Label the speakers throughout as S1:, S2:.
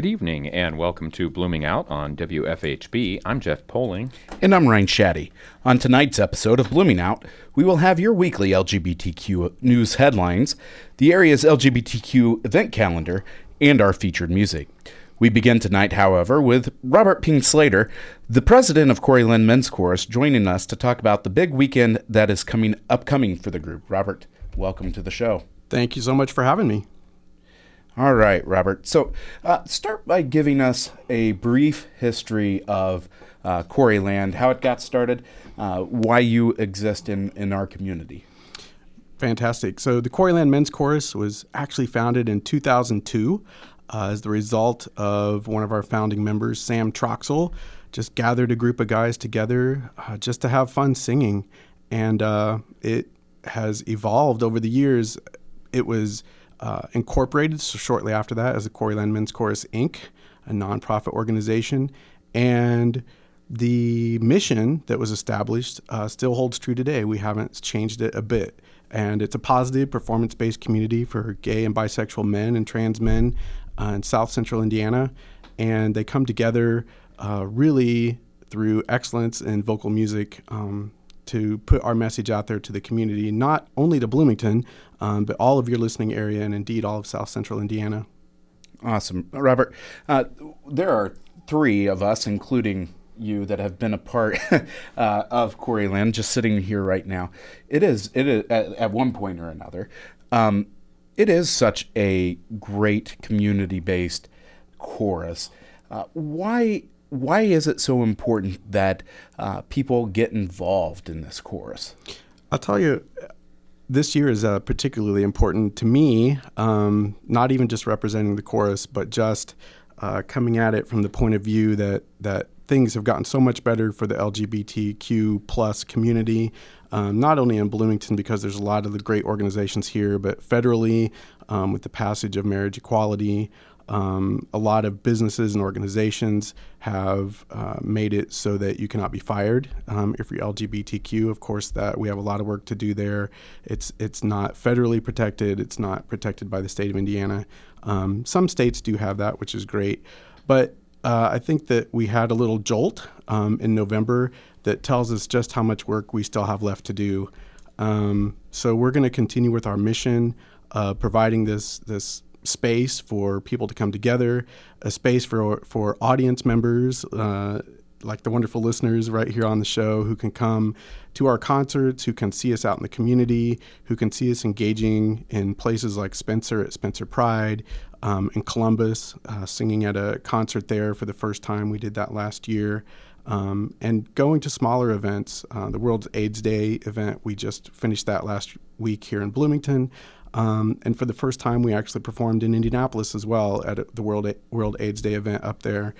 S1: Good evening and welcome to Blooming Out on WFHB. I'm Jeff Poling.
S2: And I'm Ryne Shadday. On tonight's episode of Blooming Out, we will have your weekly LGBTQ news headlines, the area's LGBTQ event calendar, and our featured music. We begin tonight, however, with Robert Ping Slater, the president of Quarryland Men's Chorus, joining us to talk about the big weekend that is coming upcoming for the group. Robert, welcome to the show.
S3: Thank you so much for having me.
S2: All right, Robert. So, uh, start by giving us a brief history of uh, Quarryland, how it got started, uh, why you exist in, in our community.
S3: Fantastic. So, the Quarryland Men's Chorus was actually founded in 2002 uh, as the result of one of our founding members, Sam Troxel, just gathered a group of guys together uh, just to have fun singing. And uh, it has evolved over the years. It was uh, incorporated so shortly after that as the Quarryland Men's Chorus Inc., a nonprofit organization. And the mission that was established uh, still holds true today. We haven't changed it a bit. And it's a positive, performance based community for gay and bisexual men and trans men uh, in South Central Indiana. And they come together uh, really through excellence in vocal music um, to put our message out there to the community, not only to Bloomington, um, but all of your listening area and indeed all of South Central Indiana.
S2: Awesome. Robert, uh, there are three of us, including you, that have been a part uh, of Quarryland, just sitting here right now. It is, it is at, at one point or another, um, it is such a great community based chorus. Uh, why why is it so important that uh, people get involved in this chorus?
S3: I'll tell you, this year is uh, particularly important to me, um, not even just representing the chorus, but just uh, coming at it from the point of view that, that things have gotten so much better for the LGBTQ plus community, um, not only in Bloomington because there's a lot of the great organizations here, but federally um, with the passage of marriage equality, um, a lot of businesses and organizations have uh, made it so that you cannot be fired um, if you're LGBTQ. Of course, that we have a lot of work to do there. It's it's not federally protected. It's not protected by the state of Indiana. Um, some states do have that, which is great, but uh, I think that we had a little jolt um, in November that tells us just how much work we still have left to do. Um, so we're going to continue with our mission, uh, providing this this space for people to come together, a space for for audience members. Uh, like the wonderful listeners right here on the show who can come to our concerts, who can see us out in the community, who can see us engaging in places like Spencer at Spencer Pride, um, in Columbus, uh, singing at a concert there for the first time. We did that last year. Um, and going to smaller events, uh, the World AIDS Day event, we just finished that last week here in Bloomington. Um, and for the first time, we actually performed in Indianapolis as well at the World A- World AIDS Day event up there.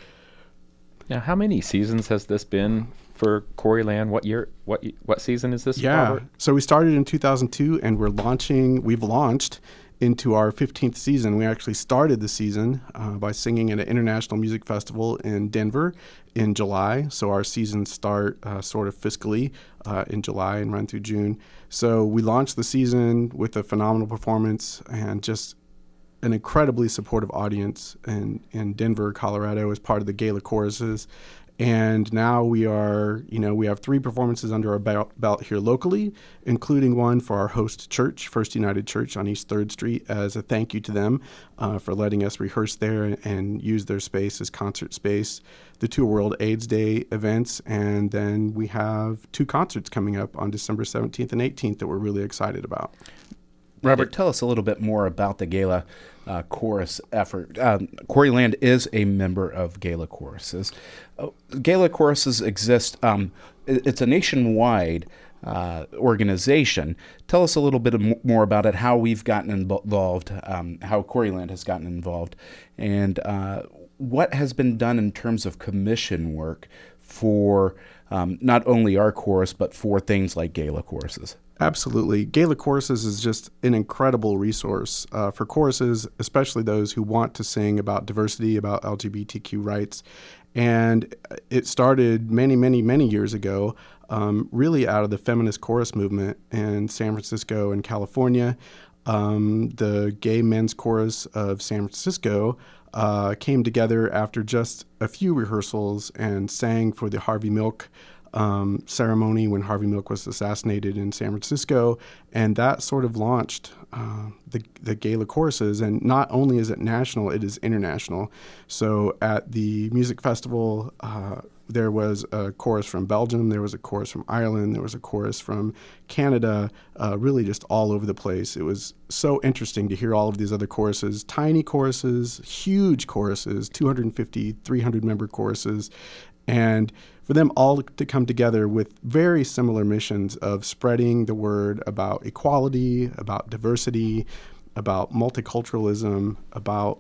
S1: Now, how many seasons has this been for Quarryland? What year? What what season is this?
S3: Yeah,
S1: Robert?
S3: so we started in 2002, and we're launching. We've launched into our 15th season. We actually started the season uh, by singing at an international music festival in Denver in July. So our seasons start uh, sort of fiscally uh, in July and run through June. So we launched the season with a phenomenal performance and just an incredibly supportive audience in, in Denver, Colorado, as part of the Gala choruses. And now we are, you know, we have three performances under our belt, here locally, including one for our host church, First United Church on East 3rd Street, as a thank you to them uh, for letting us rehearse there and use their space as concert space. The two World AIDS Day events, and then we have two concerts coming up on December 17th and 18th that we're really excited about.
S2: Robert, tell us a little bit more about the Gala uh, chorus effort. Um, Quarryland is a member of Gala choruses. Uh, Gala choruses exist. Um, it's a nationwide uh, organization. Tell us a little bit more about it. How we've gotten involved. Um, how Quarryland has gotten involved, and uh, what has been done in terms of commission work for um, not only our chorus, but for things like gala choruses.
S3: Absolutely. Gala Choruses is just an incredible resource uh, for choruses, especially those who want to sing about diversity, about LGBTQ rights. And it started many, many, many years ago, um, really out of the feminist chorus movement in San Francisco and California. Um, the Gay Men's Chorus of San Francisco uh, came together after just a few rehearsals and sang for the Harvey Milk um, ceremony when Harvey Milk was assassinated in San Francisco, and that sort of launched uh, the the gala choruses. And not only is it national, it is international. So at the music festival. Uh, there was a chorus from Belgium, there was a chorus from Ireland, there was a chorus from Canada, uh, really just all over the place. It was so interesting to hear all of these other choruses tiny choruses, huge choruses, 250, 300 member choruses, and for them all to come together with very similar missions of spreading the word about equality, about diversity, about multiculturalism, about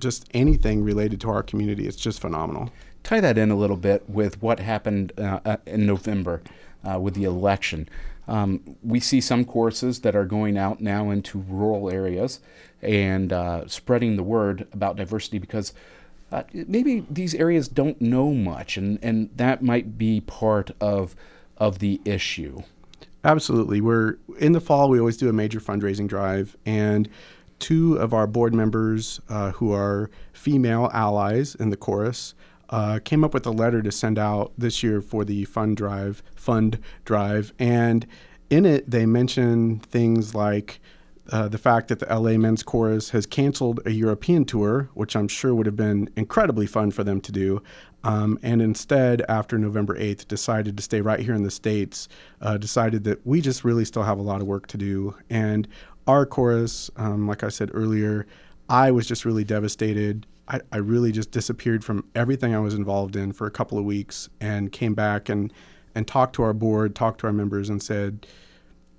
S3: just anything related to our community. It's just phenomenal.
S2: Tie that in a little bit with what happened uh, uh in November uh, with the election. Um, we see some courses that are going out now into rural areas and uh, spreading the word about diversity because uh, maybe these areas don't know much, and, and that might be part of of the issue.
S3: Absolutely. We're in the fall. We always do a major fundraising drive, and two of our board members, uh, who are female allies in the chorus, uh, came up with a letter to send out this year for the fund drive. Fund drive, and in it they mention things like uh, the fact that the LA Men's Chorus has canceled a European tour, which I'm sure would have been incredibly fun for them to do, um, and instead, after November 8th, decided to stay right here in the States, uh, decided that we just really still have a lot of work to do. And our chorus, um, like I said earlier, I was just really devastated. I, I really just disappeared from everything I was involved in for a couple of weeks and came back and, and talked to our board, talked to our members, and said,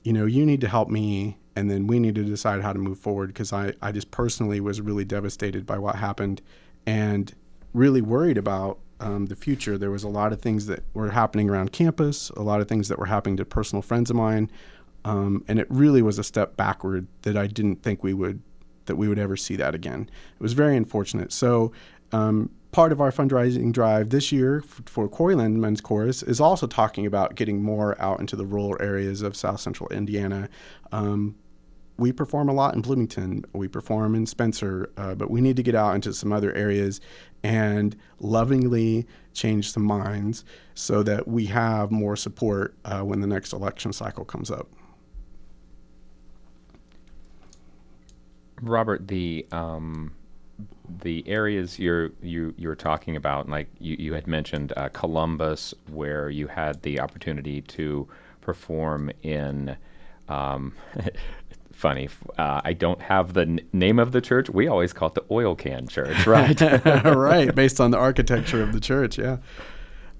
S3: you know, you need to help me and then we need to decide how to move forward because I, I just personally was really devastated by what happened and really worried about um, the future. There was a lot of things that were happening around campus, a lot of things that were happening to personal friends of mine, um, and it really was a step backward that I didn't think we would that we would ever see that again. It was very unfortunate. So. Um, part of our fundraising drive this year for Quarryland Men's Chorus is also talking about getting more out into the rural areas of South Central Indiana. Um, we perform a lot in Bloomington, we perform in Spencer, uh, but we need to get out into some other areas and lovingly change some minds so that we have more support uh, when the next election cycle comes up.
S1: Robert, the um, the areas you're you you were talking about, like you, you had mentioned uh, Columbus, where you had the opportunity to perform in um, funny. Uh, I don't have the n- name of the church. We always call it the oil can church, right?
S3: right, based on the architecture of the church, yeah.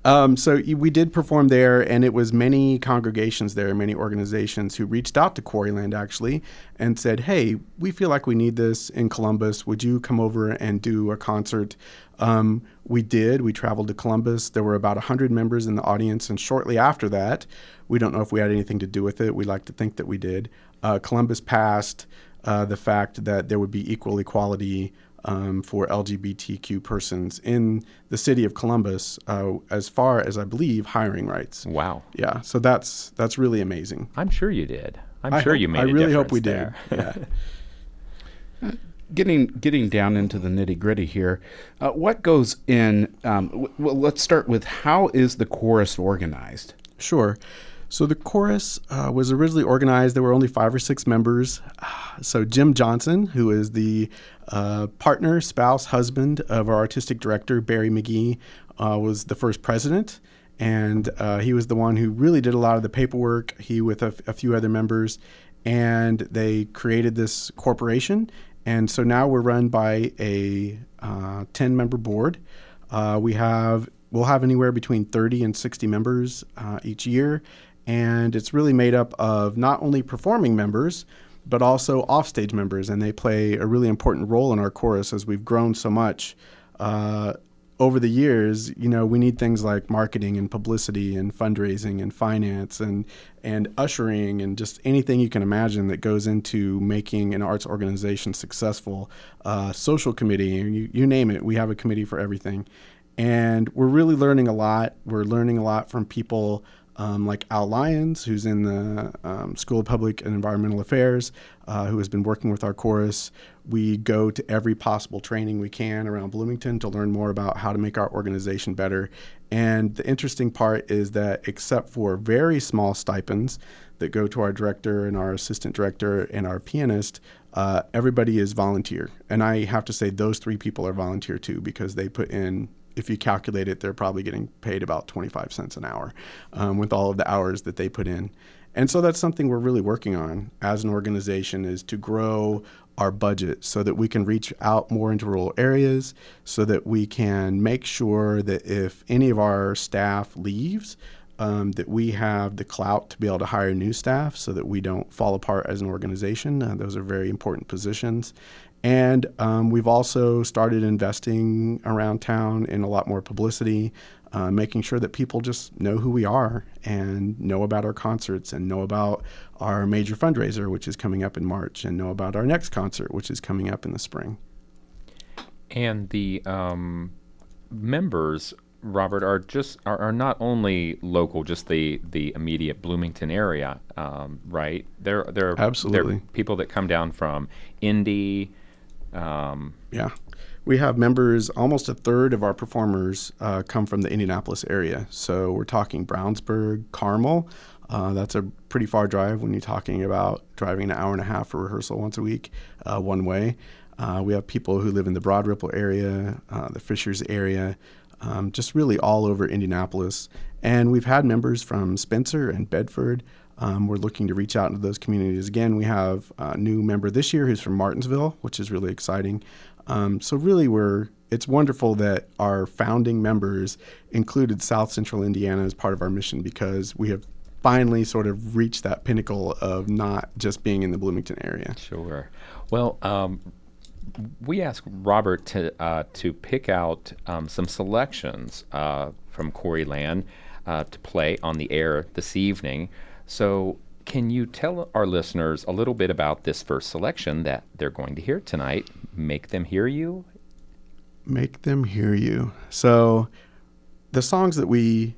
S3: Um, so we did perform there, and it was many congregations there, many organizations who reached out to Quarryland actually and said, "Hey, we feel like we need this in Columbus. Would you come over and do a concert?" Um, we did. We traveled to Columbus. There were about hundred members in the audience, and shortly after that, we don't know if we had anything to do with it. We like to think that we did uh, Columbus passed uh, the fact that there would be equal equality um, for LGBTQ persons in the city of Columbus, uh, as far as I believe hiring rights.
S1: Wow.
S3: Yeah. So that's that's really amazing.
S1: I'm sure you did. I'm I sure
S3: hope,
S1: you made.
S3: I really hope we
S1: there.
S3: did. Yeah.
S2: getting getting down into the nitty gritty here, uh, what goes in? Um, w- well, let's start with how is the chorus organized?
S3: Sure. So the chorus uh, was originally organized. There were only five or six members. So Jim Johnson, who is the uh, partner, spouse, husband of our artistic director Barry McGee, uh, was the first president, and uh, he was the one who really did a lot of the paperwork. He with a, a few other members, and they created this corporation. And so now we're run by a uh, ten member board. Uh, we have we'll have anywhere between 30 and 60 members each year and it's really made up of not only performing members but also offstage members, and they play a really important role in our chorus as we've grown so much. Uh, over the years, you know, we need things like marketing and publicity and fundraising and finance and and ushering and just anything you can imagine that goes into making an arts organization successful. Uh, social committee, you, you name it, we have a committee for everything. And we're really learning a lot. We're learning a lot from people um, like Al Lyons, who's in the um, School of Public and Environmental Affairs, uh, who has been working with our chorus. We go to every possible training we can around Bloomington to learn more about how to make our organization better. And the interesting part is that, except for very small stipends that go to our director and our assistant director and our pianist, uh, everybody is volunteer. And I have to say, those three people are volunteer too because they put in if you calculate it, they're probably getting paid about 25 cents an hour um, with all of the hours that they put in. And so that's something we're really working on as an organization is to grow our budget so that we can reach out more into rural areas, so that we can make sure that if any of our staff leaves, um, that we have the clout to be able to hire new staff so that we don't fall apart as an organization. Uh, those are very important positions. And um, we've also started investing around town in a lot more publicity, uh, making sure that people just know who we are and know about our concerts and know about our major fundraiser, which is coming up in March, and know about our next concert, which is coming up in the spring.
S1: And the um, members, Robert, are just are, are, not only local, just the the immediate Bloomington area, um, right? They're they're
S3: absolutely
S1: they're people that come down from Indy.
S3: Um, yeah. We have members, almost a third of our performers uh, come from the Indianapolis area. So we're talking Brownsburg, Carmel. Uh, that's a pretty far drive when you're talking about driving an hour and a half for rehearsal once a week, uh, one way. Uh, we have people who live in the Broad Ripple area, uh, the Fishers area, um, just really all over Indianapolis. And we've had members from Spencer and Bedford. Um, we're looking to reach out into those communities again. We have a new member this year who's from Martinsville, which is really exciting. Um, so really, we're it's wonderful that our founding members included South Central Indiana as part of our mission because we have finally sort of reached that pinnacle of not just being in the Bloomington area.
S1: Sure. Well, um, we asked Robert to uh, to pick out um, some selections uh, from Quarryland uh, to play on the air this evening. So, can you tell our listeners a little bit about this first selection that they're going to hear tonight? Make them hear you.
S3: Make them hear you. So, the songs that we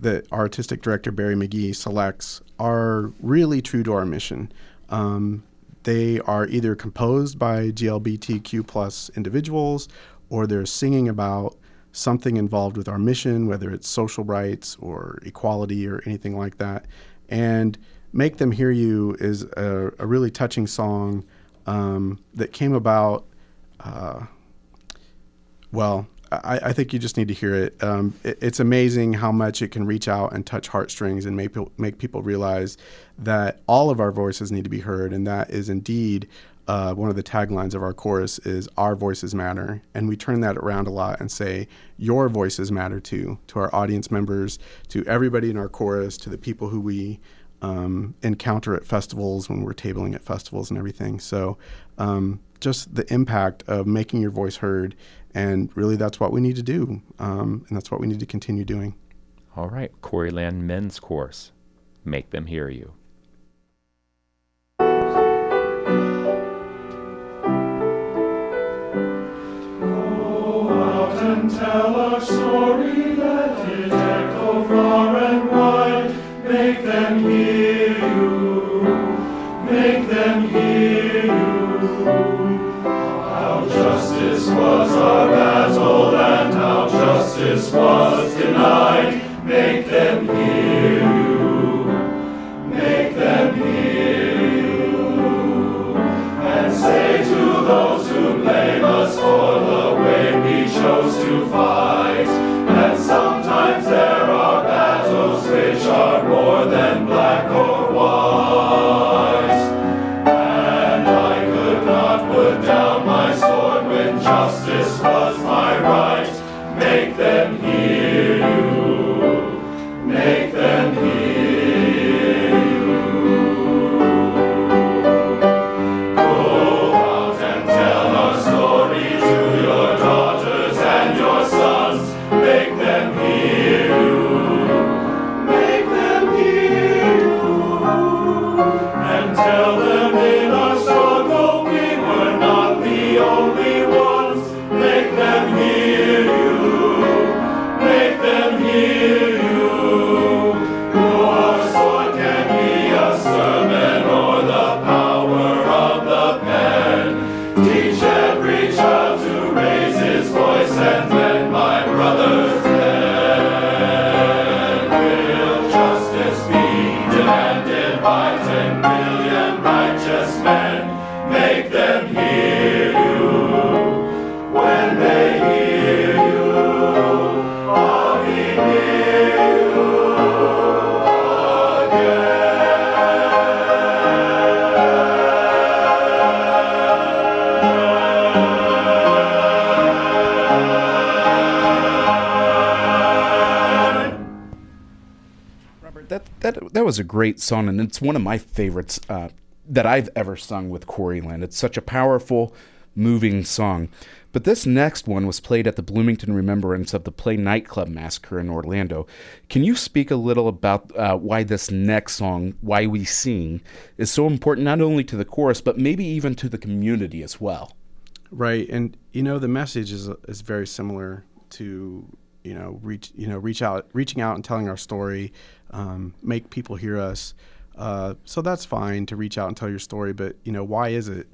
S3: that our artistic director Barry McGee selects are really true to our mission. Um, they are either composed by GLBTQ plus individuals or they're singing about something involved with our mission, whether it's social rights or equality or anything like that. And Make Them Hear You is a, a really touching song um, that came about. Uh, well, I, I, think you just need to hear it. Um, it. It's amazing how much it can reach out and touch heartstrings and make make people realize that all of our voices need to be heard, and that is indeed uh, one of the taglines of our chorus is "Our voices matter," and we turn that around a lot and say "Your voices matter too" to our audience members, to everybody in our chorus, to the people who we um, encounter at festivals when we're tabling at festivals and everything. So, um, just the impact of making your voice heard, and really that's what we need to do, um, and that's what we need to continue doing.
S1: All right, Quarryland Men's Chorus, make them hear you. Tell our story, let it echo far and wide, make them hear you, make them hear you. Was
S4: a great song, and it's one of my favorites uh, that I've ever sung with Quarryland. It's such a powerful, moving song. But this next one was played at the Bloomington Remembrance of the Play Nightclub Massacre in Orlando. Can you speak a little about uh, why this next song, Why We Sing, is so important not only to the chorus, but maybe even to the community as well?
S3: Right, and you know the message is is very similar to you know reach you know reach out reaching out and telling our story, um, make people hear us. Uh, so that's fine to reach out and tell your story, but you know why is it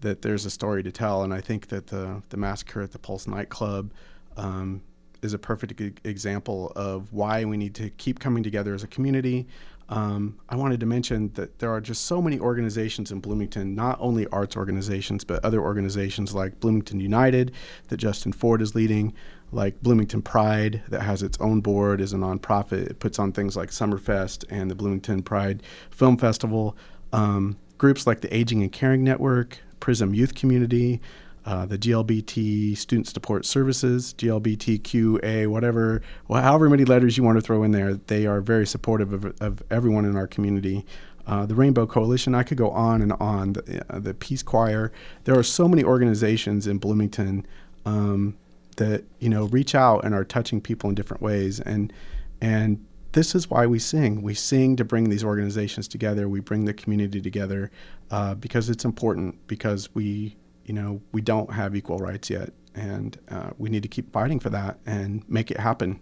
S3: that there's a story to tell? And I think that the the massacre at the Pulse nightclub um, is a perfect example of why we need to keep coming together as a community. Um, I wanted to mention that there are just so many organizations in Bloomington, not only arts organizations, but other organizations like Bloomington United that Justin Ford is leading, like Bloomington Pride that has its own board, is a nonprofit. It puts on things like Summerfest and the Bloomington Pride Film Festival. Um, groups like the Aging and Caring Network, Prism Youth Community, uh, the GLBT Student Support Services, GLBTQA, whatever, well, however many letters you want to throw in there, they are very supportive of, of everyone in our community. Uh, the Rainbow Coalition, I could go on and on, the, uh, the Peace Choir. There are so many organizations in Bloomington um, that, you know, reach out and are touching people in different ways. And, and this is why we sing. We sing to bring these organizations together. We bring the community together uh, because it's important, because we you know, we don't have equal rights yet, and uh, we need to keep fighting for that and make it happen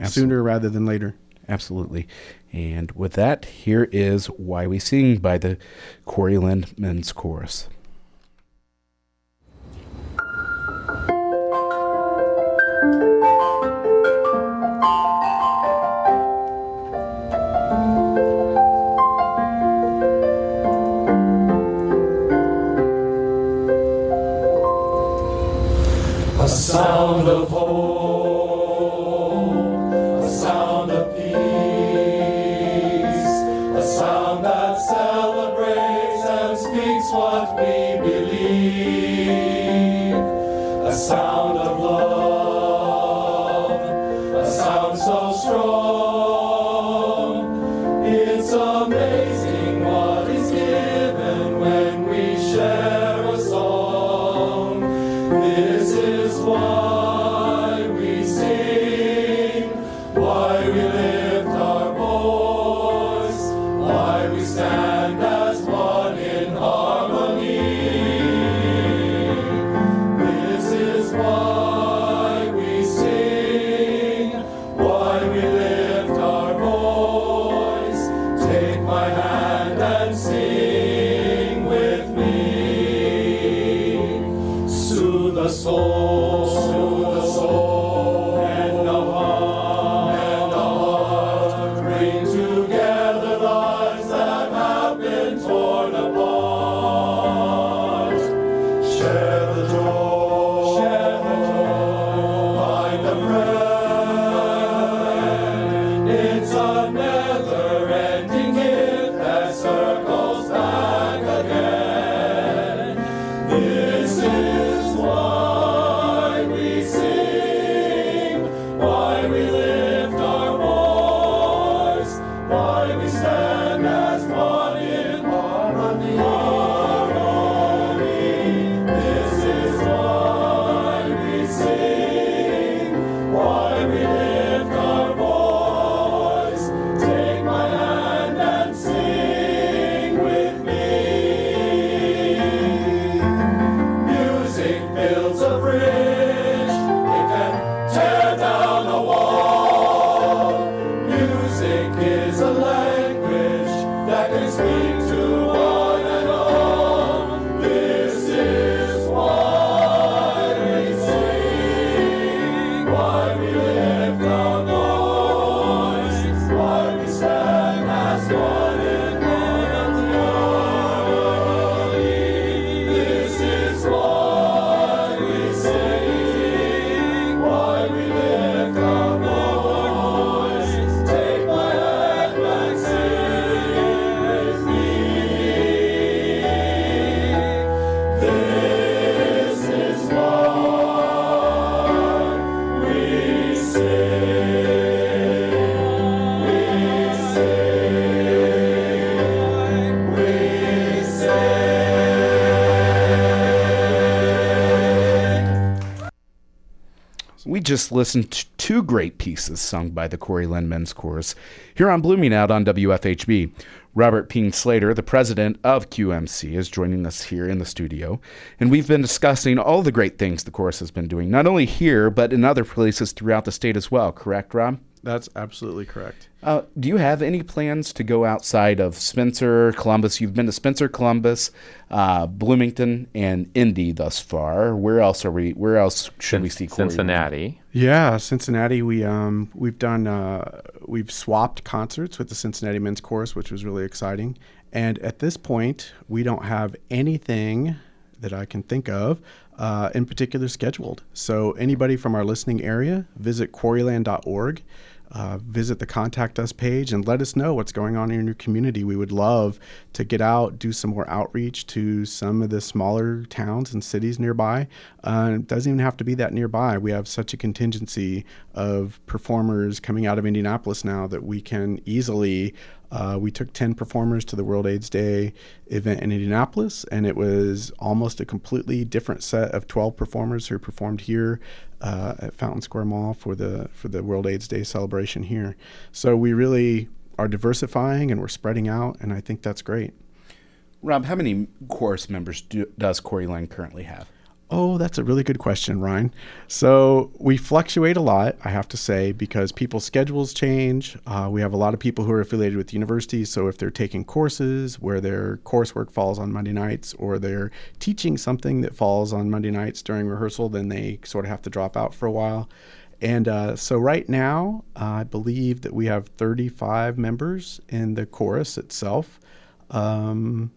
S3: Absolutely. sooner rather than later.
S4: Absolutely. And with that, here is Why We Sing by the Quarryland Men's Chorus.
S2: Just listened to two great pieces sung by the Quarryland Men's Chorus here on Blooming Out on WFHB. Robert Ping Slater, the president of QMC, is joining us here in the studio, and we've been discussing all the great things the chorus has been doing, not only here, but in other places throughout the state as well. Correct, Rob?
S3: That's absolutely correct.
S2: Uh, do you have any plans to go outside of Spencer, Columbus? You've been to Spencer, Columbus, uh, Bloomington, and Indy thus far. Where else are we? Where else should we see Corey?
S1: Cincinnati.
S3: Yeah, Cincinnati. We um we've done uh, we've swapped concerts with the Cincinnati Men's Chorus, which was really exciting. And at this point, we don't have anything that I can think of uh, in particular scheduled. So anybody from our listening area, visit quarryland.org. Uh, visit the contact us page and let us know what's going on in your community. We would love to get out, do some more outreach to some of the smaller towns and cities nearby. Uh, it doesn't even have to be that nearby. We have such a contingency of performers coming out of Indianapolis now that we can easily. Uh, we took 10 performers to the World AIDS Day event in Indianapolis, and it was almost a completely different set of 12 performers who performed here uh, at Fountain Square Mall for the for the World AIDS Day celebration here. So we really are diversifying and we're spreading out, and I think that's great.
S2: Rob, how many chorus members do, does Quarryland currently have?
S3: Oh, that's a really good question, Ryne. So we fluctuate a lot, I have to say, because people's schedules change. Uh, we have a lot of people who are affiliated with universities. So if they're taking courses where their coursework falls on Monday nights or they're teaching something that falls on Monday nights during rehearsal, then they sort of have to drop out for a while. And uh, so right now, uh, I believe that we have 35 members in the chorus itself. Um,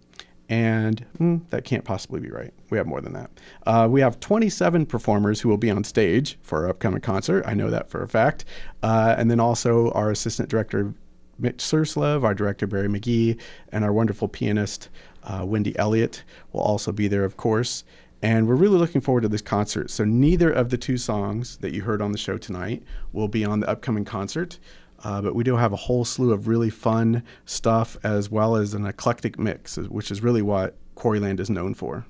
S3: and mm, that can't possibly be right. We have more than that. Uh, we have 27 performers who will be on stage for our upcoming concert. I know that for a fact. Uh, and then also our assistant director, Mitch Surslev, our director, Barry McGee, and our wonderful pianist, uh, Wendy Elliott, will also be there, of course. And we're really looking forward to this concert. So, neither of the two songs that you heard on the show tonight will be on the upcoming concert. Uh, but we do have a whole slew of really fun stuff as well as an eclectic mix, which is really what Quarryland is known for.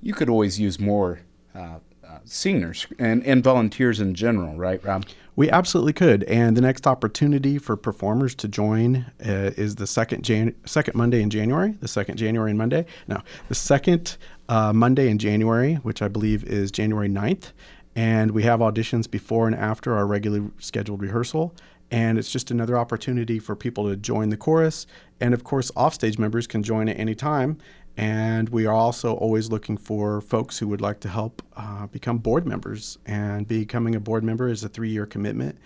S2: You could always use more uh, uh, singers and, and volunteers in general, right, Rob?
S3: We absolutely could. And the next opportunity for performers to join uh, is the second Jan- second Monday in January, the second January and Monday. No, the second uh, Monday in January, which I believe is January 9th. And we have auditions before and after our regularly scheduled rehearsal and it's just another opportunity for people to join the chorus. And of course, offstage members can join at any time. And we are also always looking for folks who would like to help uh, become board members. And becoming a board member is a three year commitment.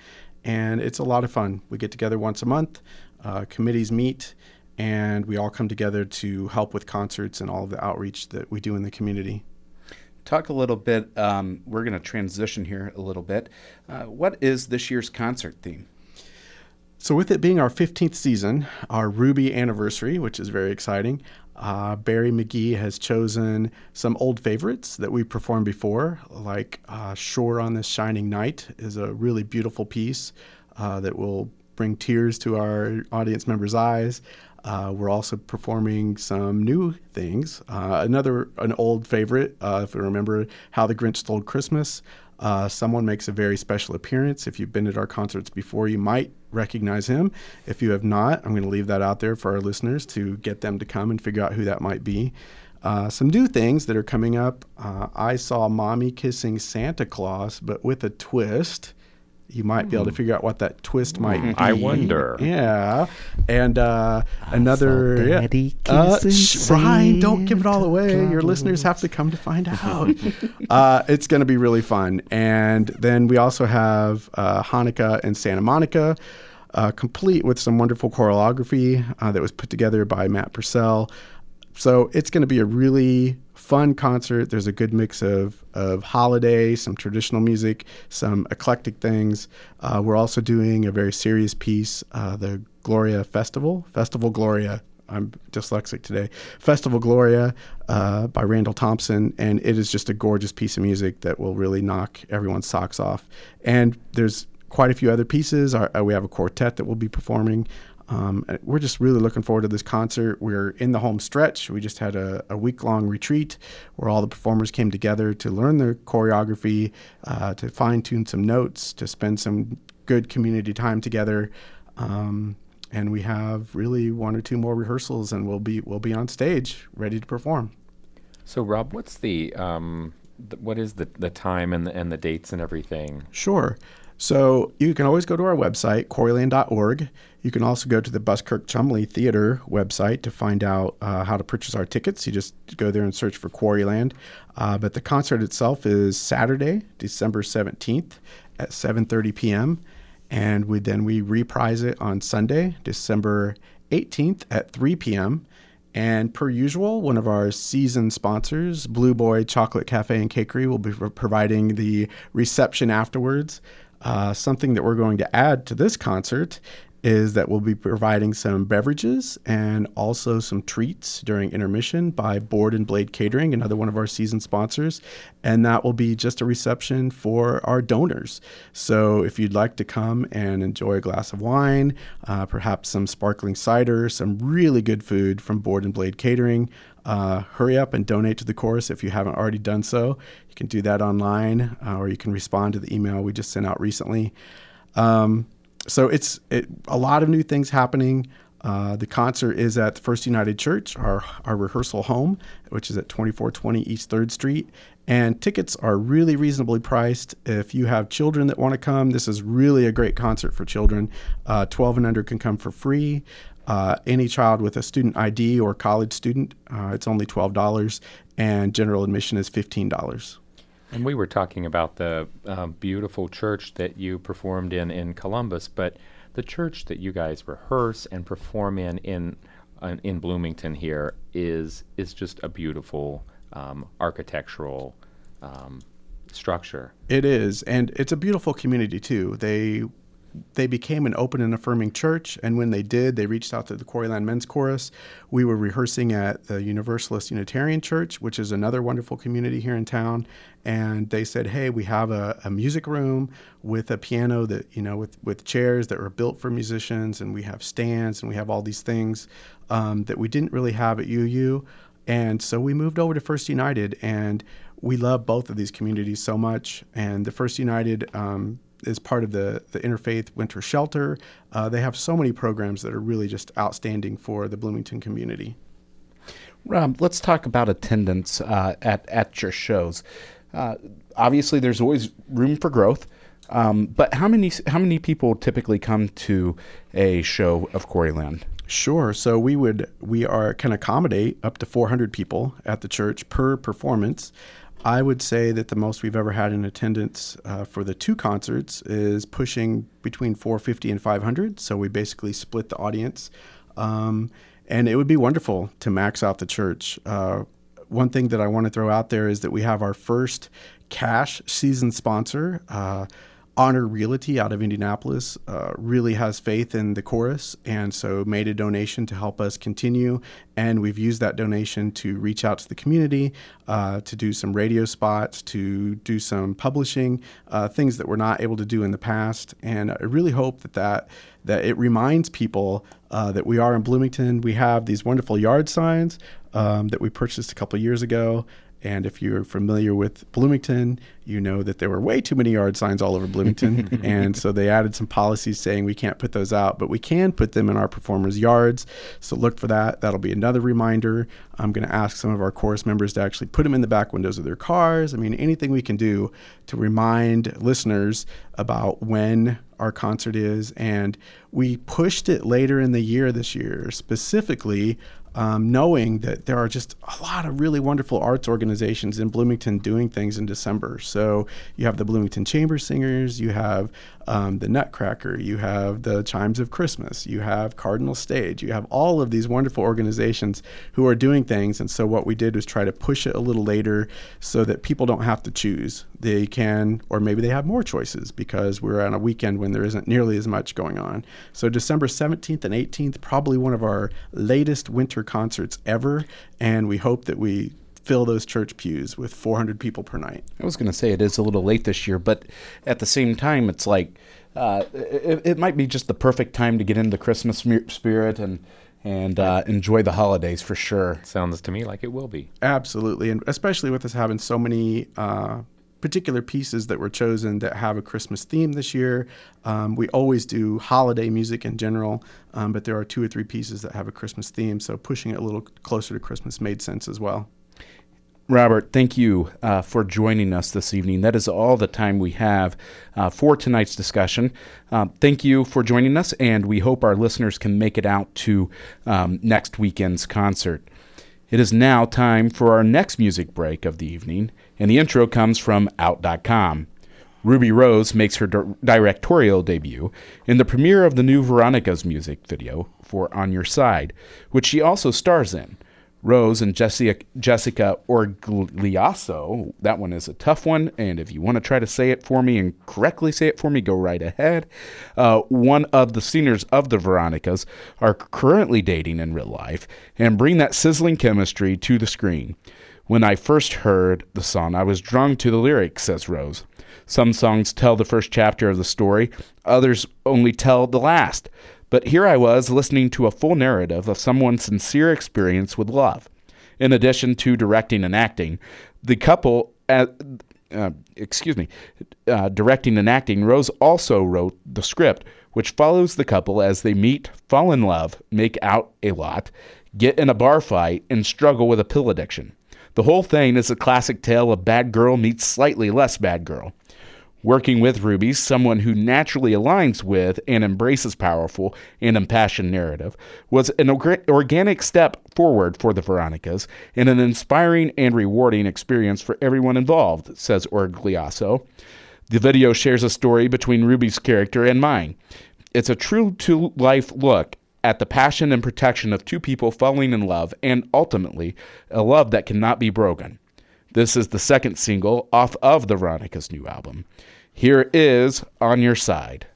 S3: And it's a lot of fun. We get together once a month, uh, committees meet, and we all come together to help with concerts and all of the outreach that we do in the community.
S2: Talk a little bit, um, we're going to transition here a little bit. Uh, what is this year's concert theme?
S3: So, with it being our 15th season, our Ruby anniversary, which is very exciting, uh, Barry McGee has chosen some old favorites that we performed before, like uh, Sure on This Shining Night is a really beautiful piece uh, that will bring tears to our audience members' eyes. Uh, we're also performing some new things. Uh, another, an old favorite, uh, if you remember, How the Grinch Stole Christmas. Someone makes a very special appearance. If you've been at our concerts before, you might recognize him. If you have not, I'm going to leave that out there for our listeners to get them to come and figure out who that might be. Uh, some new things that are coming up. Uh, I saw Mommy kissing Santa Claus, but with a twist you might be able to figure out what that twist might be.
S1: I wonder.
S3: Yeah, and uh, another. Yeah. Uh, sh- Brian, don't give it all away. Your listeners have to come to find out. uh, it's going to be really fun, and then we also have uh, Hanukkah in Santa Monica. Uh, complete with some wonderful choreography uh, that was put together by Matt Purcell. So it's going to be a really fun concert. There's a good mix of, of holiday, some traditional music, some eclectic things. Uh, we're also doing a very serious piece, uh, the Gloria Festival, Festival Gloria. I'm dyslexic today. Festival Gloria uh, by Randall Thompson, and it is just a gorgeous piece of music that will really knock everyone's socks off. And there's quite a few other pieces. Our, uh, we have a quartet that will be performing Um, we're just really looking forward to this concert. We're in the home stretch. We just had a, a week long retreat where all the performers came together to learn their choreography, uh, to fine tune some notes, to spend some good community time together. Um, and we have really one or two more rehearsals, and we'll be we'll be on stage ready to perform.
S1: So, Rob, what's the, um, th- what is the, the time and the, and the dates and everything?
S3: Sure. So you can always go to our website, quarryland.org. You can also go to the Buskirk Chumley Theater website to find out uh, how to purchase our tickets. You just go there and search for Quarryland. Uh, but the concert itself is Saturday, December 17th at 7.30 p.m. And we then we reprise it on Sunday, December 18th at 3 p.m. And per usual, one of our season sponsors, Blue Boy Chocolate Cafe and Cakery, will be providing the reception afterwards. Uh, something that we're going to add to this concert is that we'll be providing some beverages and also some treats during intermission by Board and Blade Catering, another one of our season sponsors. And that will be just a reception for our donors. So if you'd like to come and enjoy a glass of wine, uh, perhaps some sparkling cider, some really good food from Board and Blade Catering, uh, hurry up and donate to the chorus if you haven't already done so. You can do that online uh, or you can respond to the email we just sent out recently. Um, so it's it, a lot of new things happening. Uh, the concert is at the First United Church, our, our rehearsal home, which is at 2420 East 3rd Street. And tickets are really reasonably priced. If you have children that want to come, this is really a great concert for children. Uh, 12 and under can come for free. Uh, any child with a student ID or college student, uh, it's only $12, and general admission is $15.
S1: And we were talking about the um, beautiful church that you performed in in Columbus, but the church that you guys rehearse and perform in in uh, in Bloomington here is is just a beautiful um, architectural um, structure.
S3: It is, and it's a beautiful community too. They they became an open and affirming church. And when they did, they reached out to the Quarryland Men's Chorus. We were rehearsing at the Universalist Unitarian Church, which is another wonderful community here in town. And they said, "Hey, we have a, a music room with a piano that you know, with with chairs that were built for musicians, and we have stands, and we have all these things um, that we didn't really have at UU." And so we moved over to First United, and we love both of these communities so much. And the First United um, is part of the, the Interfaith Winter Shelter. Uh, they have so many programs that are really just outstanding for the Bloomington community.
S2: Rob, let's talk about attendance uh, at, at your shows. Uh, obviously, there's always room for growth. Um, but how many how many people typically come to a show of Quarryland?
S3: Sure. So we would we are can accommodate up to 400 people at the church per performance. I would say that the most we've ever had in attendance uh, for the two concerts is pushing between 450 and 500. So we basically split the audience. Um, and it would be wonderful to max out the church. Uh, one thing that I want to throw out there is that we have our first cash season sponsor. Uh, Honor Realty out of Indianapolis uh, really has faith in the chorus and so made a donation to help us continue. And we've used that donation to reach out to the community, uh, to do some radio spots, to do some publishing, uh, things that we're not able to do in the past. And I really hope that that, that it reminds people uh, that we are in Bloomington. We have these wonderful yard signs um, that we purchased a couple years ago. And if you're familiar with Bloomington, you know that there were way too many yard signs all over Bloomington. and so they added some policies saying we can't put those out, but we can put them in our performers' yards. So look for that. That'll be another reminder. I'm going to ask some of our chorus members to actually put them in the back windows of their cars. I mean, anything we can do to remind listeners about when our concert is. And we pushed it later in the year this year, specifically um, knowing that there are just a lot of really wonderful arts organizations in Bloomington doing things in December. So you have the Bloomington Chamber Singers, you have um, the Nutcracker, you have the Chimes of Christmas, you have Cardinal Stage, you have all of these wonderful organizations who are doing things. And so what we did was try to push it a little later so that people don't have to choose. They can, or maybe they have more choices because we're on a weekend when there isn't nearly as much going on. So December 17th and 18th, probably one of our latest winter concerts ever. And we hope that we fill those church pews with 400 people per night.
S2: I was going to say it is a little late this year, but at the same time, it's like uh, it, it, might be just the perfect time to get into the Christmas spirit and and uh, enjoy the holidays for sure.
S1: Sounds to me like it will be.
S3: Absolutely, and especially with us having so many uh, particular pieces that were chosen that have a Christmas theme this year. Um, we always do holiday music in general, um, but there are two or three pieces that have a Christmas theme, so pushing it a little closer to Christmas made sense as well.
S2: Robert, thank you uh, for joining us this evening. That is all the time we have uh, for tonight's discussion. Uh, thank you for joining us, and we hope our listeners can make it out to um, next weekend's concert. It is now time for our next music break of the evening, and the intro comes from Out.com. Ruby Rose makes her di- directorial debut in the premiere of the new Veronica's music video for On Your Side, which she also stars in. Rose and Jessica, Jessica Origliasso. That one is a tough one, and if you want to try to say it for me and correctly say it for me, go right ahead. Uh, one of the seniors of the Veronicas are currently dating in real life and bring that sizzling chemistry to the screen. When I first heard the song, I was drawn to the lyrics, says Rose. Some songs tell the first chapter of the story, others only tell the last. But here I was listening to a full narrative of someone's sincere experience with love. In addition to directing and acting, the couple, uh, uh, excuse me, uh, directing and acting, Rose also wrote the script, which follows the couple as they meet, fall in love, make out a lot, get in a bar fight, and struggle with a pill addiction. The whole thing is a classic tale of bad girl meets slightly less bad girl. Working with Ruby, someone who naturally aligns with and embraces powerful and impassioned narrative, was an organic step forward for the Veronicas and an inspiring and rewarding experience for everyone involved, says Origliasso. The video shares a story between Ruby's character and mine. It's a true to life look at the passion and protection of two people falling in love and ultimately a love that cannot be broken. This is the second single off of the Veronica's new album. Here is On Your Side.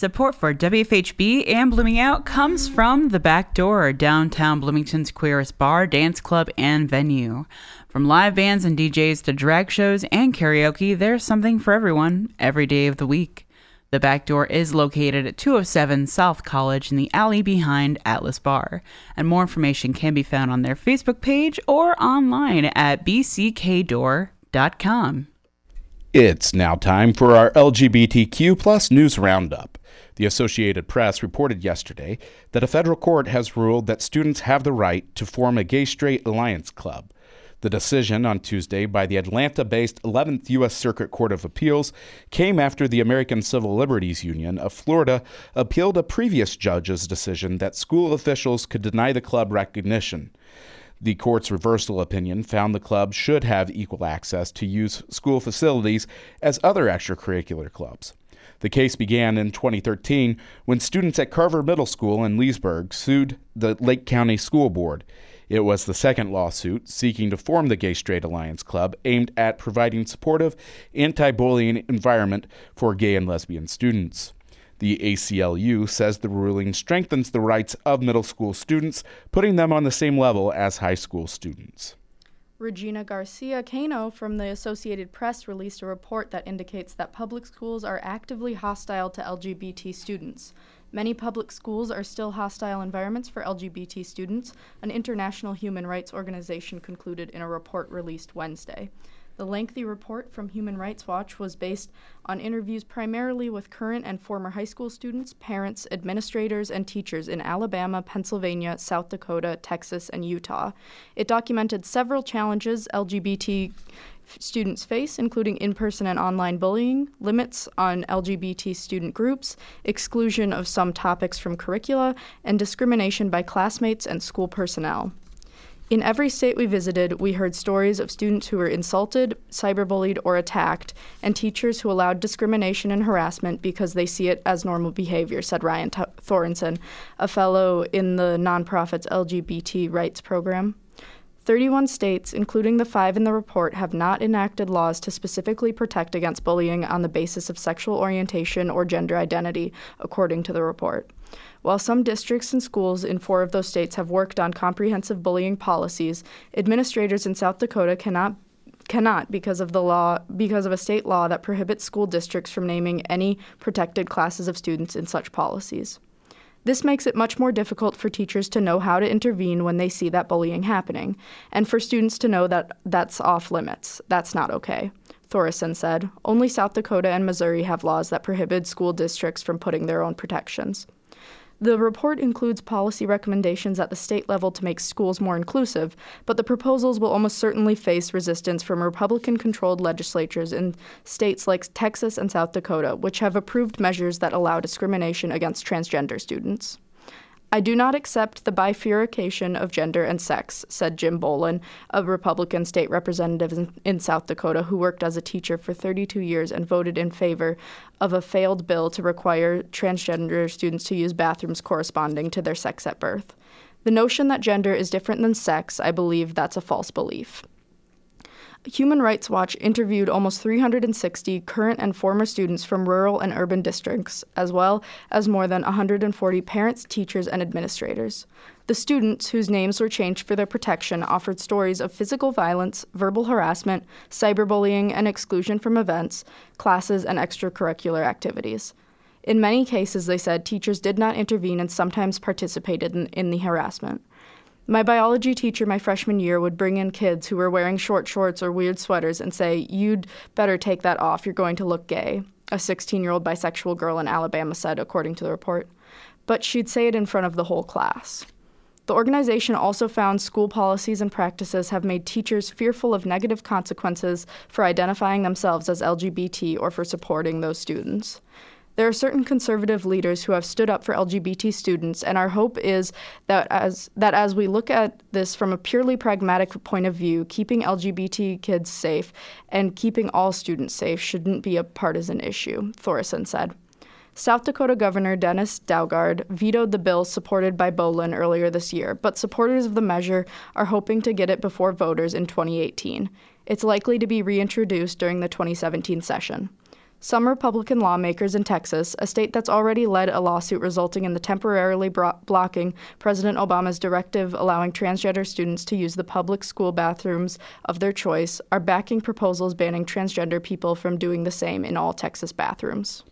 S5: Support for WFHB and Blooming Out comes from The Back Door, downtown Bloomington's queerest bar, dance club, and venue. From live bands and DJs to drag shows and karaoke, there's something for everyone every day of the week. The Back Door is located at 207 South College in the alley behind Atlas Bar, and more information can be found on their Facebook page or online at bckdoor.com.
S2: It's now time for our LGBTQ plus news roundup. The Associated Press reported yesterday that a federal court has ruled that students have the right to form a gay straight alliance club. The decision on Tuesday by the Atlanta based 11th U.S. Circuit Court of Appeals came after the American Civil Liberties Union of Florida appealed a previous judge's decision that school officials could deny the club recognition. The court's reversal opinion found the club should have equal access to use school facilities as other extracurricular clubs. The case began in 2013 when students at Carver Middle School in Leesburg sued the Lake County School Board. It was the second lawsuit seeking to form the Gay Straight Alliance Club aimed at providing supportive, anti-bullying environment for gay and lesbian students. The ACLU says the ruling strengthens the rights of middle school students, putting them on the same level as high school students.
S6: Regina Garcia Cano from the Associated Press released a report that indicates that public schools are actively hostile to LGBT students. Many public schools are still hostile environments for LGBT students, an international human rights organization concluded in a report released Wednesday. The lengthy report from Human Rights Watch was based on interviews primarily with current and former high school students, parents, administrators, and teachers in Alabama, Pennsylvania, South Dakota, Texas, and Utah. It documented several challenges LGBT students face, including in person and online bullying, limits on LGBT student groups, exclusion of some topics from curricula, and discrimination by classmates and school personnel. In every state we visited, we heard stories of students who were insulted, cyberbullied, or attacked, and teachers who allowed discrimination and harassment because they see it as normal behavior, said Ryan T- Thoreson, a fellow in the nonprofit's LGBT rights program. 31 states, including the five in the report, have not enacted laws to specifically protect against bullying on the basis of sexual orientation or gender identity, according to the report. While some districts and schools in four of those states have worked on comprehensive bullying policies, administrators in South Dakota cannot cannot because of the law because of a state law that prohibits school districts from naming any protected classes of students in such policies. This makes it much more difficult for teachers to know how to intervene when they see that bullying happening, and for students to know that that's off limits. That's not okay. Thoreson said, Only South Dakota and Missouri have laws that prohibit school districts from putting their own protections. The report includes policy recommendations at the state level to make schools more inclusive, but the proposals will almost certainly face resistance from Republican controlled legislatures in states like Texas and South Dakota, which have approved measures that allow discrimination against transgender students. I do not accept the bifurcation of gender and sex, said Jim Bolin, a Republican state representative in, in, South Dakota who worked as a teacher for 32 years and voted in favor of a failed bill to require transgender students to use bathrooms corresponding to their sex at birth. The notion that gender is different than sex, I believe that's a false belief. Human Rights Watch interviewed almost 360 current and former students from rural and urban districts, as well as more than 140 parents, teachers, and administrators. The students, whose names were changed for their protection, offered stories of physical violence, verbal harassment, cyberbullying, and exclusion from events, classes, and extracurricular activities. In many cases, they said teachers did not intervene and sometimes participated in, in the harassment. My biology teacher my freshman year would bring in kids who were wearing short shorts or weird sweaters and say, You'd better take that off, you're going to look gay, a 16 year old bisexual girl in Alabama said, according to the report. But she'd say it in front of the whole class. The organization also found school policies and practices have made teachers fearful of negative consequences for identifying themselves as LGBT or for supporting those students. There are certain conservative leaders who have stood up for LGBT students, and our hope is that as that as we look at this from a purely pragmatic point of view, keeping LGBT kids safe and keeping all students safe shouldn't be a partisan issue, Thoreson said. South Dakota Governor Dennis Daugaard vetoed the bill supported by Bolin earlier this year, but supporters of the measure are hoping to get it before voters in 2018. It's likely to be reintroduced during the 2017 session. Some Republican lawmakers in Texas, a state that's already led a lawsuit resulting in the temporarily bro- blocking President Obama's directive allowing transgender students to use the public school bathrooms of their choice, are backing proposals banning transgender people from doing the same in all Texas bathrooms.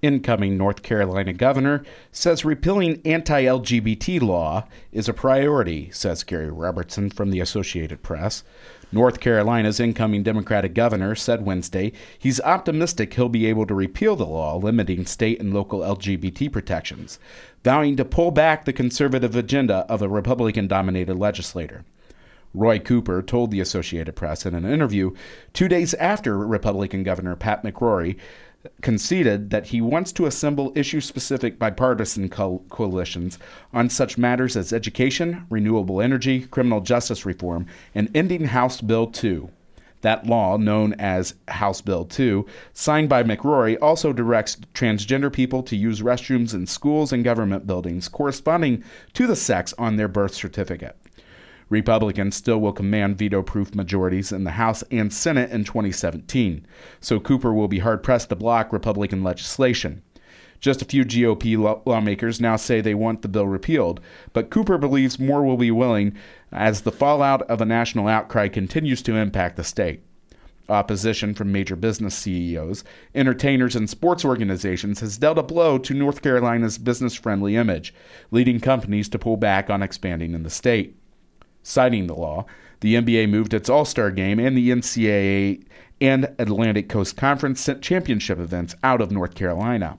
S2: Incoming North Carolina governor says repealing anti LGBT law is a priority, says Gary Robertson from the Associated Press. North Carolina's incoming Democratic governor said Wednesday he's optimistic he'll be able to repeal the law limiting state and local LGBT protections, vowing to pull back the conservative agenda of a Republican dominated legislature. Roy Cooper told the Associated Press in an interview two days after Republican Governor Pat McCrory conceded that he wants to assemble issue specific bipartisan co- coalitions on such matters as education, renewable energy, criminal justice reform, and ending House Bill 2. That law, known as House Bill 2, signed by McCrory, also directs transgender people to use restrooms in schools and government buildings corresponding to the sex on their birth certificate. Republicans still will command veto proof majorities in the House and Senate in 2017, so Cooper will be hard pressed to block Republican legislation. Just a few GOP lawmakers now say they want the bill repealed, but Cooper believes more will be willing as the fallout of a national outcry continues to impact the state. Opposition from major business CEOs, entertainers, and sports organizations has dealt a blow to North Carolina's business friendly image, leading companies to pull back on expanding in the state. Citing the law, the NBA moved its All Star game and the NCAA and Atlantic Coast Conference sent championship events out of North Carolina.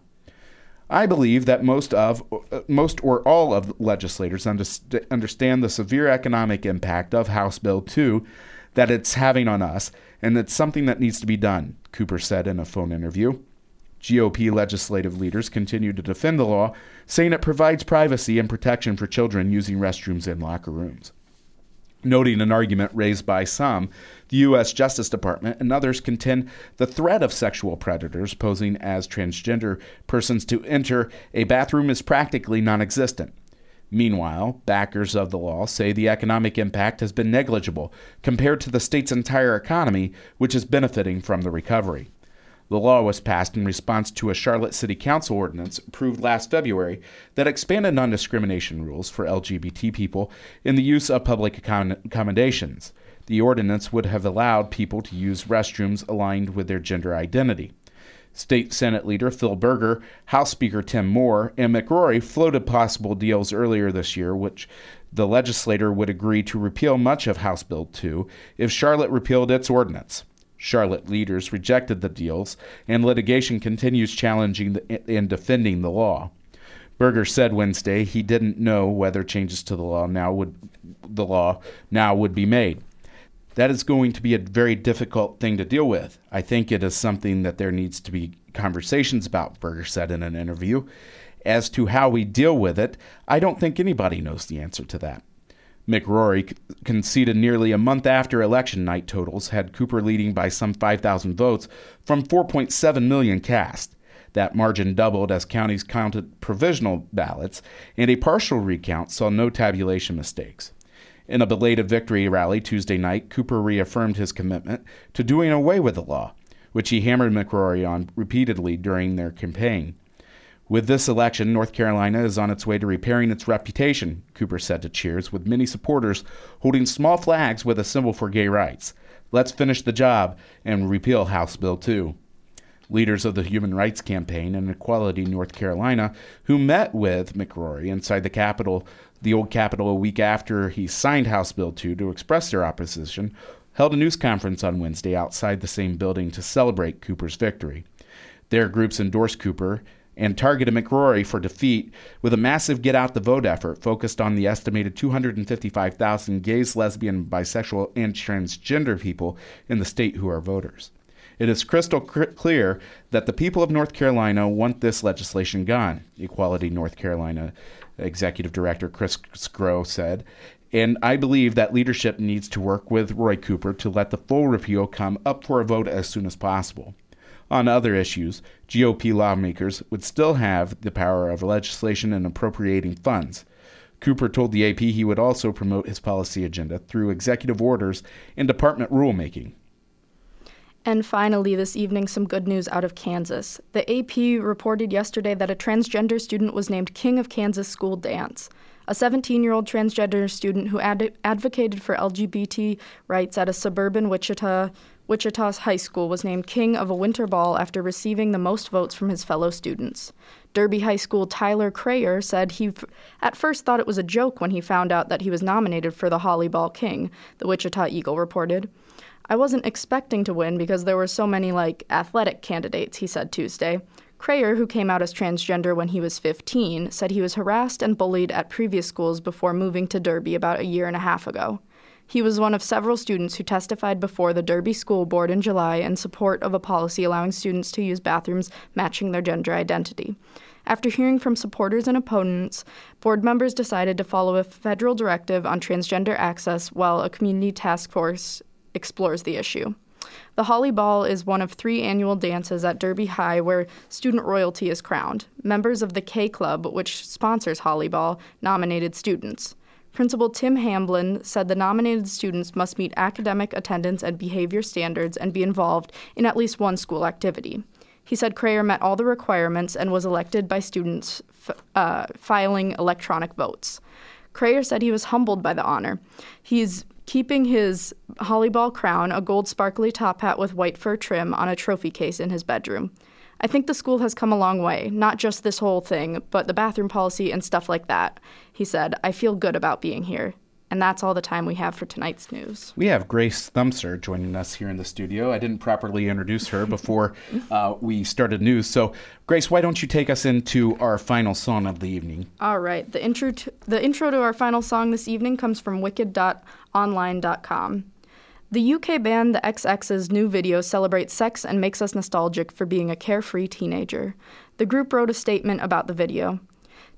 S2: I believe that most of uh, most or all of legislators understand the severe economic impact of House Bill 2 that it's having on us, and it's something that needs to be done, Cooper said in a phone interview. GOP legislative leaders continue to defend the law, saying it provides privacy and protection for children using restrooms and locker rooms noting an argument raised by some. The U.S. Justice Department and others contend the threat of sexual predators posing as transgender persons to enter a bathroom is practically non existent. Meanwhile, backers of the law say the economic impact has been negligible compared to the state's entire economy, which is benefiting from the recovery. The law was passed in response to a Charlotte City Council ordinance approved last February that expanded non discrimination rules for LGBT people in the use of public accommodations. The ordinance would have allowed people to use restrooms aligned with their gender identity. State Senate Leader Phil Berger, House Speaker Tim Moore, and McCrory floated possible deals earlier this year, which the legislator would agree to repeal much of House Bill 2 if Charlotte repealed its ordinance. Charlotte leaders rejected the deals, and litigation continues challenging the, and defending the law. Berger said Wednesday he didn't know whether changes to the law now would the law now would be made. That is going to be a very difficult thing to deal with. I think it is something that there needs to be conversations about, Berger said in an interview. As to how we deal with it, I don't think anybody knows the answer to that. McCrory conceded nearly a month after election night totals had Cooper leading by some 5,000 votes from 4.7 million cast. That margin doubled as counties counted provisional ballots, and a partial recount saw no tabulation mistakes. In a belated victory rally Tuesday night, Cooper reaffirmed his commitment to doing away with the law, which he hammered McCrory on repeatedly during their campaign. With this election, North Carolina is on its way to repairing its reputation, Cooper said to Cheers, with many supporters holding small flags with a symbol for gay rights. Let's finish the job and repeal House Bill 2. Leaders of the Human Rights Campaign and Equality North Carolina, who met with McCrory inside the Capitol, the old Capitol, a week after he signed House Bill 2 to express their opposition, held a news conference on Wednesday outside the same building to celebrate Cooper's victory. Their groups endorsed Cooper and targeted McCrory for defeat with a massive get out the vote effort focused on the estimated 255,000 gays, lesbian, bisexual, and transgender people in the state who are voters. It is crystal cr- clear that the people of North Carolina want this legislation gone, Equality North Carolina Executive Director Chris Sgro said. And I believe that leadership needs to work with Roy Cooper to let the full repeal come up for a vote as soon as possible. On other issues, GOP lawmakers would still have the power of legislation and appropriating funds. Cooper told the AP he would also promote his policy agenda through executive orders and department rulemaking.
S6: And finally, this evening, some good news out of Kansas. The AP reported yesterday that a transgender student was named King of Kansas School Dance. A 17 year old transgender student who ad- advocated for LGBT rights at a suburban Wichita, Wichita's high school was named King of a Winter Ball after receiving the most votes from his fellow students. Derby High School Tyler Crayer said he f- at first thought it was a joke when he found out that he was nominated for the Holly Ball King, the Wichita Eagle reported. I wasn't expecting to win because there were so many, like, athletic candidates, he said Tuesday. Crayer, who came out as transgender when he was 15, said he was harassed and bullied at previous schools before moving to Derby about a year and a half ago. He was one of several students who testified before the Derby School Board in July in support of a policy allowing students to use bathrooms matching their gender identity. After hearing from supporters and opponents, board members decided to follow a federal directive on transgender access while a community task force explores the issue. The Holly Ball is one of three annual dances at Derby High where student royalty is crowned. Members of the K Club, which sponsors Holly Ball, nominated students. Principal Tim Hamblin said the nominated students must meet academic attendance and behavior standards and be involved in at least one school activity. He said Crayer met all the requirements and was elected by students f- uh, filing electronic votes. Crayer said he was humbled by the honor. He's keeping his Hollyball crown, a gold sparkly top hat with white fur trim, on a trophy case in his bedroom. I think the school has come a long way, not just this whole thing, but the bathroom policy and stuff like that. He said, I feel good about being here. And that's all the time we have for tonight's news.
S2: We have Grace Thumser joining us here in the studio. I didn't properly introduce her before uh, we started news. So, Grace, why don't you take us into our final song of the evening?
S6: All right. The intro to, the intro to our final song this evening comes from wicked.online.com. The UK band The XX's new video celebrates sex and makes us nostalgic for being a carefree teenager. The group wrote a statement about the video.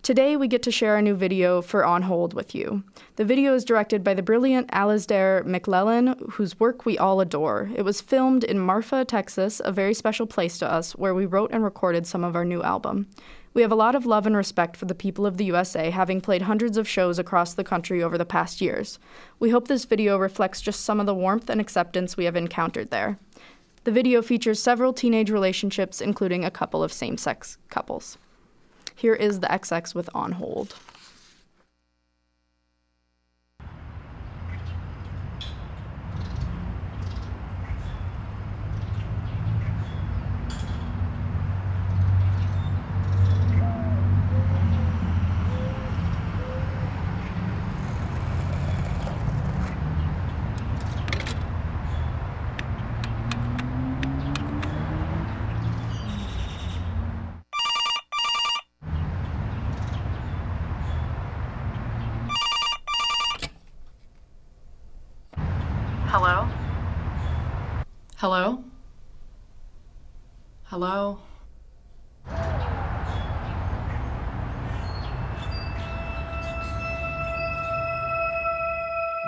S6: Today, we get to share a new video for On Hold with you. The video is directed by the brilliant Alasdair McLellan, whose work we all adore. It was filmed in Marfa, Texas, a very special place to us, where we wrote and recorded some of our new album. We have a lot of love and respect for the people of the USA, having played hundreds of shows across the country over the past years. We hope this video reflects just some of the warmth and acceptance we have encountered there. The video features several teenage relationships, including a couple of same sex couples. Here is the XX with On Hold.
S7: Hello? Hello? Hello?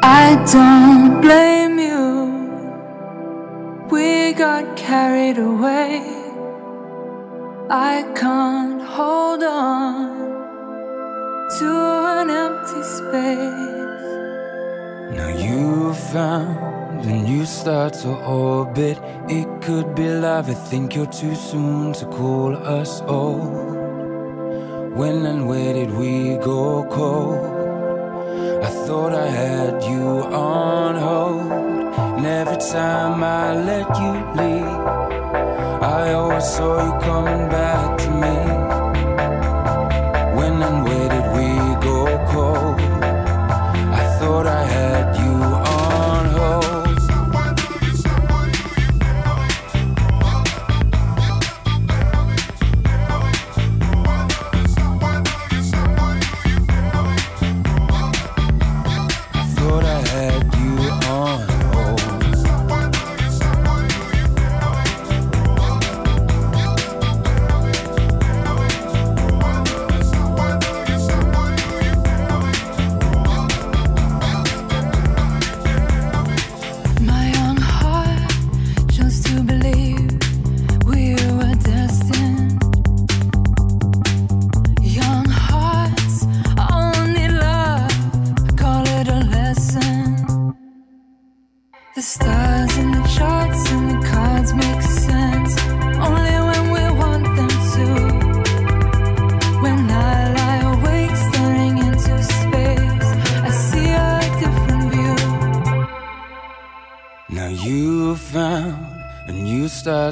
S8: I don't blame you. We got carried away. I can't hold on to an empty space.
S9: Now you found a you start to orbit. It could be love. I think you're too soon to call us old. When and where did we go cold? I thought I had you on hold. And every time I let you leave, I always saw you coming back to me.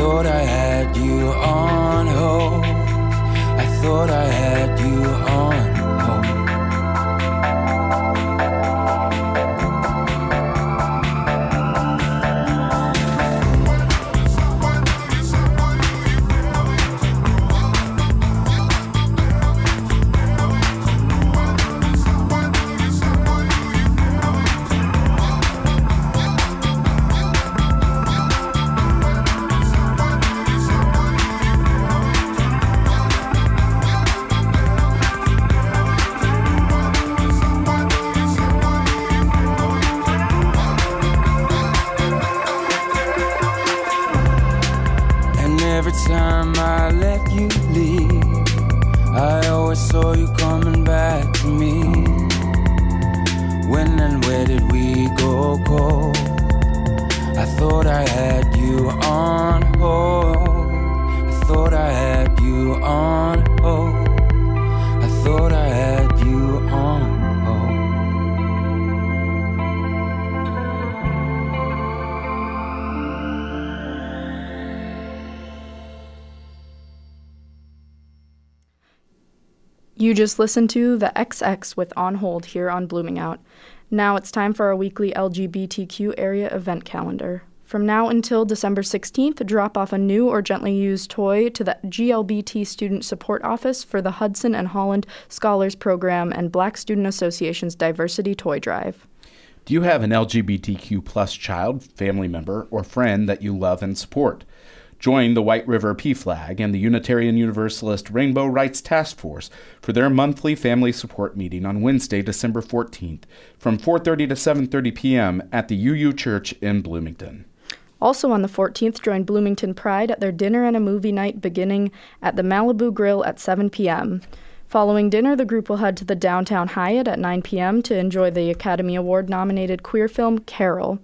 S9: I thought I had you on hold. I thought I had you on saw you coming back to me. When and where did we go cold? I thought I had you on hold. I thought I had you on hold. I thought I You
S6: just listened to the XX with On Hold here on Blooming Out. Now it's time for our weekly LGBTQ area event calendar. From now until December 16th, drop off a new or gently used toy to the GLBT Student Support Office for the Hudson and Holland Scholars Program and Black Student Association's Diversity Toy Drive.
S2: Do you have an LGBTQ plus child, family member, or friend that you love and support? Join the White River PFLAG and the Unitarian Universalist Rainbow Rights Task Force for their monthly family support meeting on Wednesday, December 14th from 4:30 to 7:30 p.m. at the UU Church in Bloomington.
S6: Also on the 14th, join Bloomington Pride at their dinner and a movie night beginning at the Malibu Grill at 7 p.m. Following dinner, the group will head to the downtown Hyatt at 9 p.m. to enjoy the Academy Award nominated queer film Carol.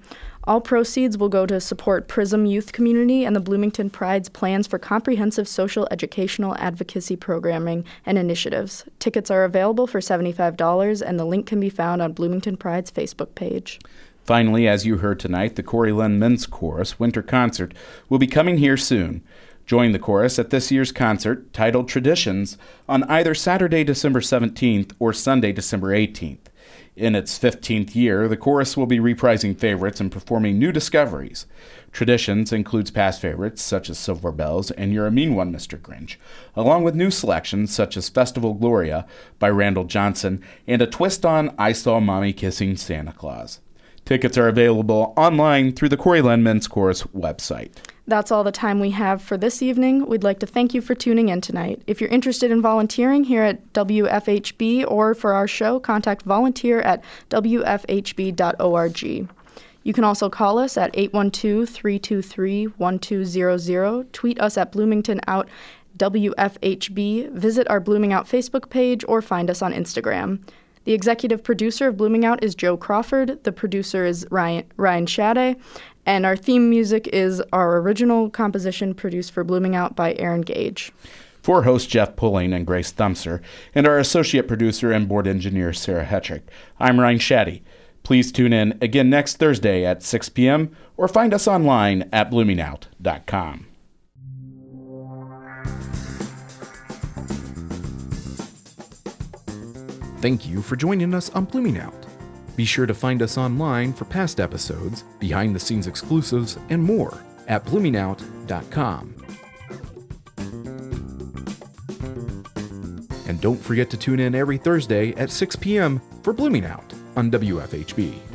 S6: All proceeds will go to support Prism Youth Community and the Bloomington Pride's plans for comprehensive social educational advocacy programming and initiatives. Tickets are available for $75, and the link can be found on Bloomington Pride's Facebook page.
S2: Finally, as you heard tonight, the Quarryland Men's Chorus Winter Concert will be coming here soon. Join the chorus at this year's concert, titled Traditions, on either Saturday, December 17th or Sunday, December 18th. In its 15th year, the chorus will be reprising favorites and performing new discoveries. Traditions includes past favorites such as Silver Bells and You're a Mean One, Mr. Grinch, along with new selections such as Festival Gloria by Randall Johnson and a twist on I Saw Mommy Kissing Santa Claus. Tickets are available online through the Quarryland Chorus website.
S6: That's all the time we have for this evening. We'd like to thank you for tuning in tonight. If you're interested in volunteering here at WFHB or for our show, contact volunteer at WFHB.org. You can also call us at 812 323 1200, tweet us at Bloomington Out WFHB, visit our Blooming Out Facebook page, or find us on Instagram. The executive producer of Blooming Out is Joe Crawford. The producer is Ryne, Ryne Shadday. And our theme music is our original composition produced for Blooming Out by Aaron Gage.
S2: For host Jeff Poling and Grace Thumser, and our associate producer and board engineer Sarah Hetrick, I'm Ryne Shadday. Please tune in again next Thursday at 6 p.m. or find us online at bloomingout.com.
S10: Thank you for joining us on Blooming Out. Be sure to find us online for past episodes, behind the scenes exclusives, and more at bloomingout.com. And don't forget to tune in every Thursday at 6 p.m. for Blooming Out on WFHB.